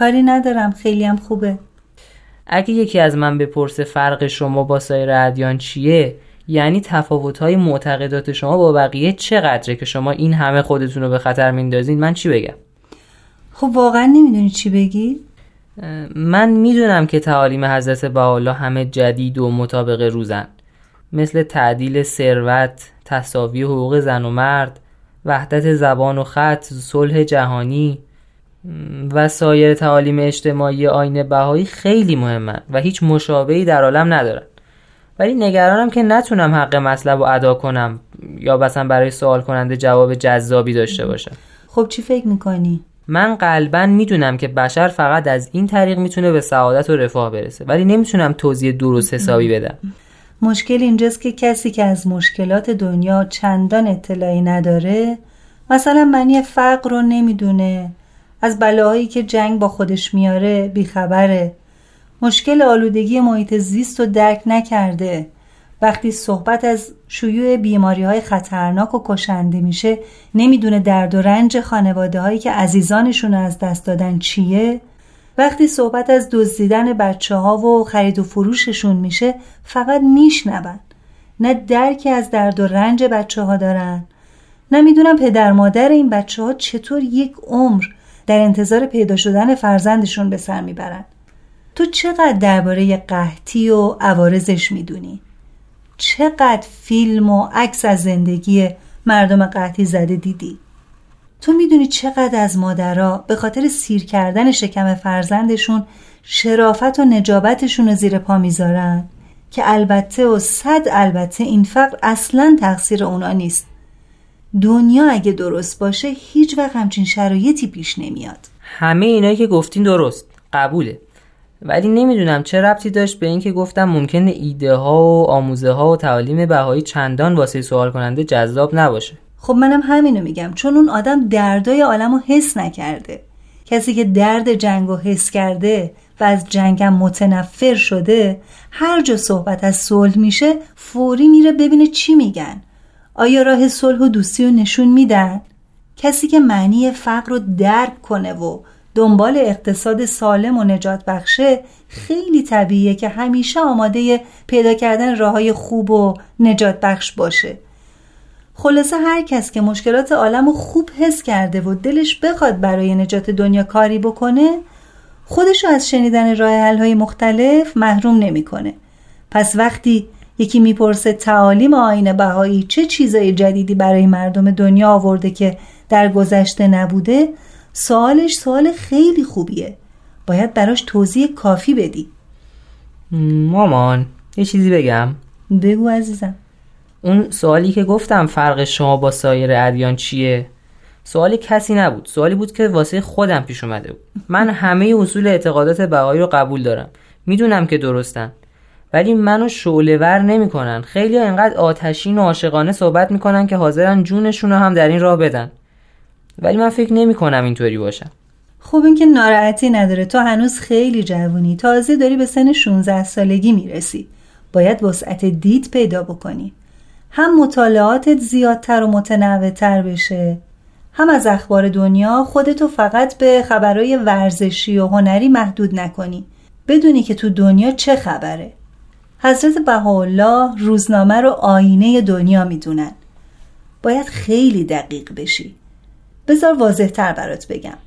کاری ندارم خیلی هم خوبه. اگه یکی از من بپرسه فرق شما با سایر ادیان چیه یعنی تفاوت‌های معتقدات شما با بقیه چقدره که شما این همه خودتون رو به خطر میندازین من چی بگم؟ خب واقعا نمی‌دونی چی بگی؟ من می‌دونم که تعالیم حضرت بهاءالله همه جدید و مطابق روزن. مثل تعدیل ثروت تصاوی حقوق زن و مرد وحدت زبان و خط صلح جهانی و سایر تعالیم اجتماعی آین بهایی خیلی مهمن و هیچ مشابهی در عالم ندارن. ولی نگرانم که نتونم حق مطلب رو ادا کنم یا مثلا برای سوال کننده جواب جذابی داشته باشم. خب چی فکر می‌کنی؟ من قلبا می‌دونم که بشر فقط از این طریق می‌تونه به سعادت و رفاه برسه ولی نمی‌تونم توضیح درست حسابی بدم. مشکل اینجاست که کسی که از مشکلات دنیا چندان اطلاعی نداره مثلا معنی فقر رو نمی‌دونه. از بلاهایی که جنگ با خودش میاره بیخبره. مشکل آلودگی محیط زیست رو درک نکرده. وقتی صحبت از شیوع بیماری های خطرناک و کشنده میشه نمی‌دونه درد و رنج خانواده هایی که عزیزانشون از دست دادن چیه. وقتی صحبت از دزدیدن بچه ها و خرید و فروششون میشه فقط میشنون. نه درکی از درد و رنج بچه ها دارن. نمی‌دونم پدر مادر این بچه ها چطور یک عمر در انتظار پیدا شدن فرزندشون به سر می‌برن تو چقدر درباره قحطی و عوارضش می‌دونی؟ چقدر فیلم و عکس از زندگی مردم قحطی زده دیدی؟ تو می‌دونی چقدر از مادرها به خاطر سیر کردن شکم فرزندشون شرافت و نجابتشون رو زیر پا می‌ذارن که البته و صد البته این فقر اصلا تقصیر اونا نیست دنیا اگه درست باشه هیچ وقت همچین شرایطی پیش نمیاد. همه اینایی که گفتین درست قبوله. ولی نمی‌دونم چه ربطی داشت به اینکه گفتم ممکنه ایده ها و آموزه ها و تعالیم بهایی چندان واسه سوال کننده جذاب نباشه. خب منم همینو میگم چون اون آدم دردای عالم رو حس نکرده. کسی که درد جنگ رو حس کرده و از جنگم متنفر شده هر جا صحبت از صلح میشه فوری میره ببینه چی میگن. آیا راه صلح و دوستی رو نشون میدن کسی که معنی فقر رو درک کنه و دنبال اقتصاد سالم و نجات بخشه خیلی طبیعیه که همیشه آماده پیدا کردن راه های خوب و نجات بخش باشه خلاصه هر کس که مشکلات عالم رو خوب حس کرده و دلش بخواد برای نجات دنیا کاری بکنه خودشو از شنیدن راه های مختلف محروم نمی‌کنه. پس وقتی یکی می‌پرسه تعالیم آین بهایی چه چیزای جدیدی برای مردم دنیا آورده که در گذشته نبوده؟ سوالش سوال خیلی خوبیه. باید براش توضیح کافی بدی. مامان یه چیزی بگم. بگو عزیزم. اون سوالی که گفتم فرق شما با سایر ادیان چیه؟ سوالی کسی نبود. سوالی بود که واسه خودم پیش اومده بود. من همه اصول اعتقادات بهایی رو قبول دارم. می‌دونم که درستن ولی منو شعله ور نمی‌کنن. خیلی ها اینقدر آتشین و عاشقانه صحبت می‌کنن که حاضرن جونشون رو هم در این راه بدن. ولی من فکر نمی کنم اینطوری باشم. خوب این که ناراحتی نداره. تو هنوز خیلی جوونی. تازه داری به سن 16 سالگی می‌رسی. باید وسعت دید پیدا بکنی. هم مطالعاتت زیادتر و متنوعتر بشه. هم از اخبار دنیا خودتو فقط به خبرهای ورزشی و هنری محدود نکنی. بدونی که تو دنیا چه خبره. حضرت بهاءالله روزنامه رو آینه دنیا می‌دونن. باید خیلی دقیق بشی. بذار واضح تر برات بگم.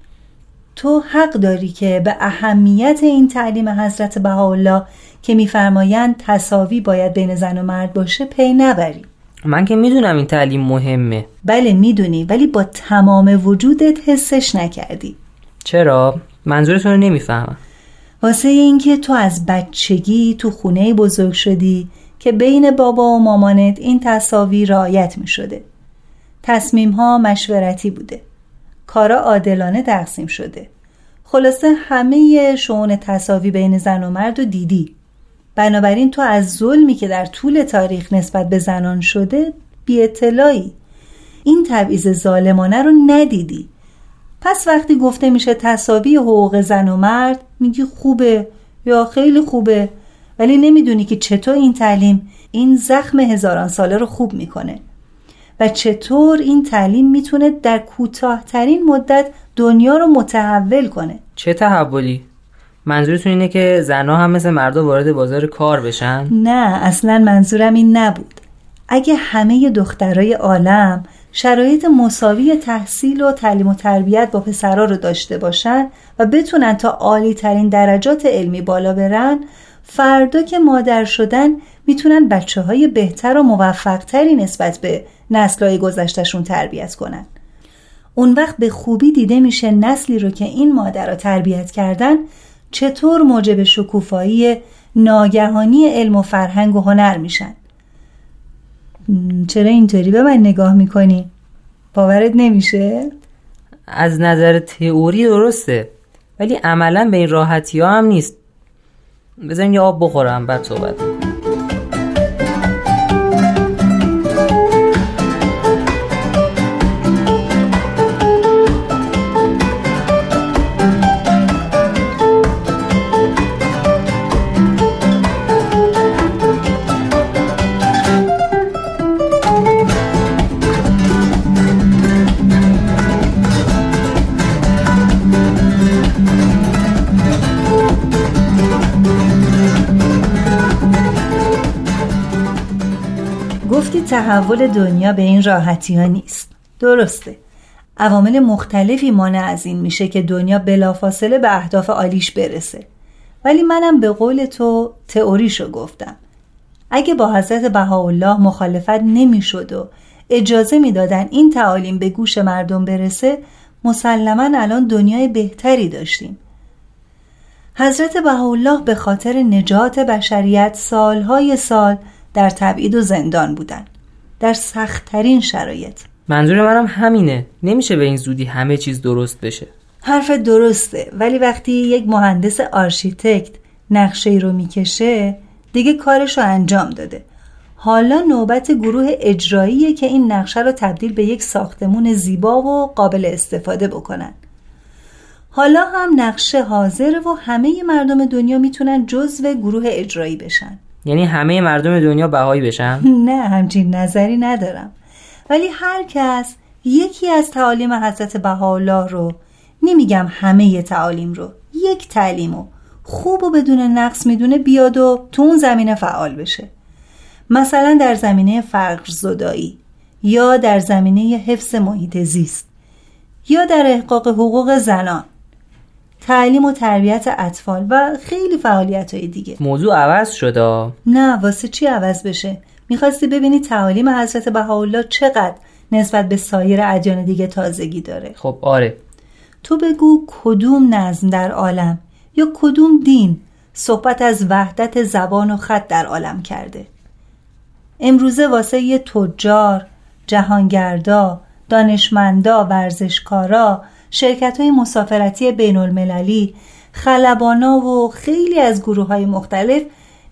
تو حق داری که به اهمیت این تعلیم حضرت بهاءالله که میفرمایند تصاوی باید بین زن و مرد باشه پی نبری. من که می‌دونم این تعلیم مهمه. بله می‌دونی ولی با تمام وجودت حسش نکردی. چرا؟ منظورتون رو نمی‌فهمم. واسه اینکه تو از بچگی تو خونه بزرگ شدی که بین بابا و مامانت این تصاوی رعایت می شده تصمیم ها مشورتی بوده. کارا عادلانه تقسیم شده. خلاصه همه شعون تصاوی بین زن و مرد و دیدی. بنابراین تو از ظلمی که در طول تاریخ نسبت به زنان شده بی اطلاعی این تبعیض ظالمانه رو ندیدی. پس وقتی گفته میشه تصاوی حقوق زن و مرد میگی خوبه یا خیلی خوبه ولی نمی‌دونی که چطور این تعلیم این زخم هزاران ساله رو خوب می‌کنه و چطور این تعلیم می‌تونه در کوتاهترین مدت دنیا رو متحول کنه چه تحولی؟ منظورتون اینه که زنها هم مثل مردا وارد بازار کار بشن؟ نه اصلا منظورم این نبود اگه همه دخترای عالم شرایط مساوی تحصیل و تعلیم و تربیت با پسرا رو داشته باشن و بتونن تا عالی ترین درجات علمی بالا برن فردا که مادر شدن می‌تونن بچه های بهتر و موفق تری نسبت به نسلهای گذشتشون تربیت کنن. اون وقت به خوبی دیده میشه نسلی رو که این مادر را تربیت کردن چطور موجب شکوفایی ناگهانی علم و فرهنگ و هنر میشن. چرا اینطوری به من نگاه می‌کنی؟ باورت نمیشه؟ از نظر تئوری درسته ولی عملا به این راحتی ها هم نیست بذاریم یه آب بخورم بعد صحبت تحول دنیا به این راحتی ها نیست. درسته. عوامل مختلفی مانع از این میشه که دنیا بلافاصله به اهداف عالیش برسه. ولی منم به قول تو تئوریشو گفتم. اگه با حضرت بهاءالله مخالفت نمی‌شد و اجازه می‌دادن این تعالیم به گوش مردم برسه مسلما الان دنیای بهتری داشتیم. حضرت بهاءالله به خاطر نجات بشریت سالهای سال در تبعید و زندان بودند. در سختترین شرایط. منظور منم همینه. نمیشه به این زودی همه چیز درست بشه. حرف درسته ولی وقتی یک مهندس آرشیتکت نقشه ای رو می‌کشه دیگه کارش رو انجام داده. حالا نوبت گروه اجراییه که این نقشه رو تبدیل به یک ساختمون زیبا و قابل استفاده بکنن. حالا هم نقشه حاضره و همه مردم دنیا می‌تونن جزو گروه اجرایی بشن. یعنی همه مردم دنیا بهایی بشن؟ نه همچین نظری ندارم. ولی هر کس یکی از تعالیم حضرت بهاءالله رو نمیگم همه تعالیم رو یک تعلیم رو خوب و بدون نقص می‌دونه بیاد و تو اون زمینه فعال بشه. مثلا در زمینه فرق زدایی یا در زمینه حفظ محیط زیست یا در احقاق حقوق زنان. تعلیم و تربیت اطفال و خیلی فعالیت های دیگه. موضوع عوض شده نه واسه چی عوض بشه؟ می‌خواستی ببینی تعالیم حضرت بهاءالله چقدر نسبت به سایر ادیان دیگه تازگی داره؟ خب آره. تو بگو کدوم نظم در عالم یا کدوم دین صحبت از وحدت زبان و خط در عالم کرده؟ امروزه واسه یه تجار جهانگردا دانشمندا ورزشکارا شرکت های مسافرتی بین المللی خلبانا و خیلی از گروه های مختلف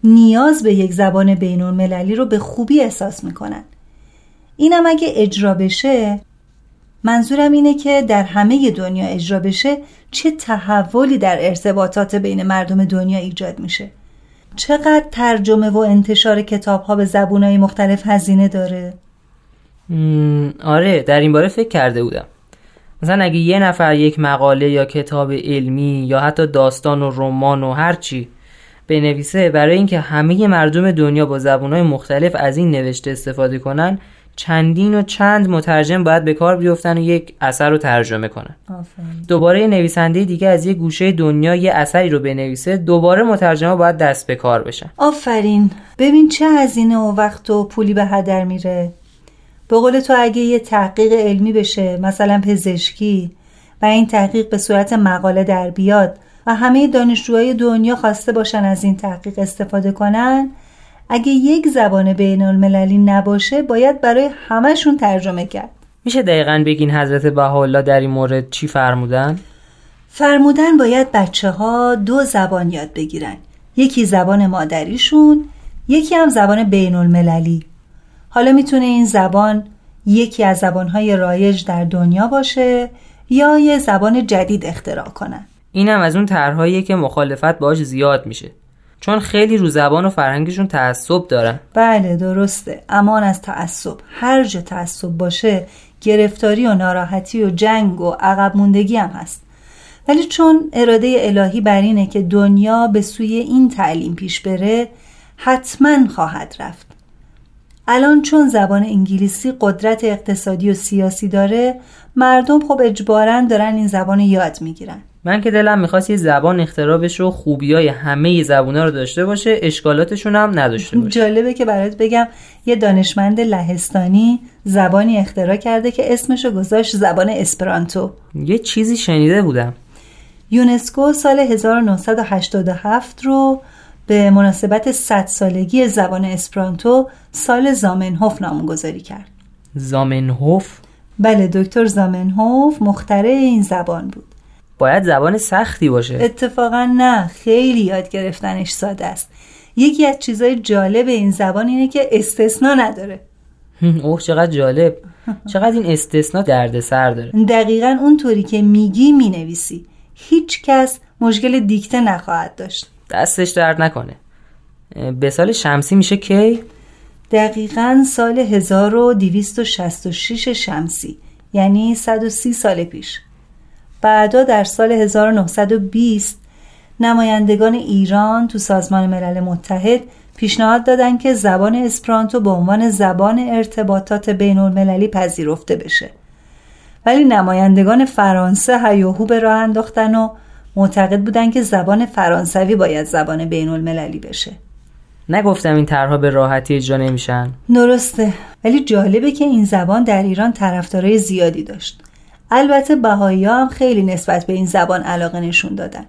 نیاز به یک زبان بین المللی رو به خوبی احساس می‌کنن. اینم اگه اجرا بشه منظورم اینه که در همه دنیا اجرا بشه چه تحولی در ارتباطات بین مردم دنیا ایجاد میشه. چقدر ترجمه و انتشار کتاب ها به زبون های مختلف هزینه داره؟ آره در این باره فکر کرده بودم. مثلا اگه یه نفر یک مقاله یا کتاب علمی یا حتی داستان و رمان و هرچی بنویسه برای اینکه همه مردم دنیا با زبونهای مختلف از این نوشته استفاده کنن چندین و چند مترجم باید به کار بیفتن و یک اثر رو ترجمه کنن. دوباره نویسنده دیگه از یه گوشه دنیا یه اثری رو بنویسه دوباره مترجمه باید دست به کار بشن. آفرین. ببین چه هزینه و وقت و پولی به هدر میره. به قول تو اگه یه تحقیق علمی بشه مثلا پزشکی و این تحقیق به صورت مقاله در بیاد و همه دانشجوهای دنیا خواسته باشن از این تحقیق استفاده کنن اگه یک زبان بین المللی نباشه باید برای همهشون ترجمه کرد. میشه دقیقا بگین حضرت بهاءالله در این مورد چی فرمودن؟ فرمودن باید بچه ها دو زبان یاد بگیرن. یکی زبان مادریشون یکی هم زبان بین المللی حالا می‌تونه این زبان یکی از زبانهای رایج در دنیا باشه یا یه زبان جدید اختراع کنن اینم از اون طرحهاییه که مخالفت باش زیاد میشه. چون خیلی رو زبان و فرهنگشون تعصب دارن. بله درسته. امان از تعصب. هر جا تعصب باشه گرفتاری و ناراحتی و جنگ و عقب موندگی هم هست. ولی چون اراده الهی بر اینه که دنیا به سوی این تعلیم پیش بره حتما خواهد رفت. الان چون زبان انگلیسی قدرت اقتصادی و سیاسی داره مردم خب اجبارا دارن این زبان یاد می‌گیرن. من که دلم می‌خواست یه زبان اختراع بشه و خوبی های همه زبونا رو داشته باشه اشکالاتشون هم نداشته باشه. جالبه که برات بگم یه دانشمند لهستانی زبانی اختراع کرده که اسمشو گذاشت زبان اسپرانتو. یه چیزی شنیده بودم. یونسکو سال 1987 رو به مناسبت 100 سالگی زبان اسپرانتو سال زامنهوف نامگذاری کرد. زامنهوف؟ بله دکتر زامنهوف مخترع این زبان بود. باید زبان سختی باشه. اتفاقا نه خیلی یاد گرفتنش ساده است. یکی از چیزای جالب این زبان اینه که استثنا نداره. اوه چقدر جالب. چقدر این استثنا دردسر داره. دقیقا اونطوری که میگی می‌نویسی. هیچ کس مشکل دیکته نخواهد داشت. دستش درد نکنه. به سال شمسی میشه کی؟ دقیقا سال 1266 شمسی یعنی 130 سال پیش. بعدا در سال 1920 نمایندگان ایران تو سازمان ملل متحد پیشنهاد دادند که زبان اسپرانتو به عنوان زبان ارتباطات بین المللی پذیرفته بشه. ولی نمایندگان فرانسه هیاهو به راه انداختن و معتقد بودن که زبان فرانسوی باید زبان بین المللی بشه. نگفتم این طرحها به راحتی اجرا نمیشن. درسته. ولی جالبه که این زبان در ایران طرفدارای زیادی داشت. البته بهایی هم خیلی نسبت به این زبان علاقه نشون دادن.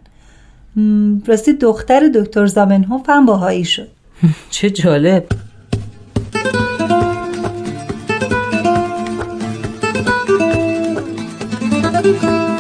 راستی دختر دکتر زامنهوف هم باهایی شد. چه جالب.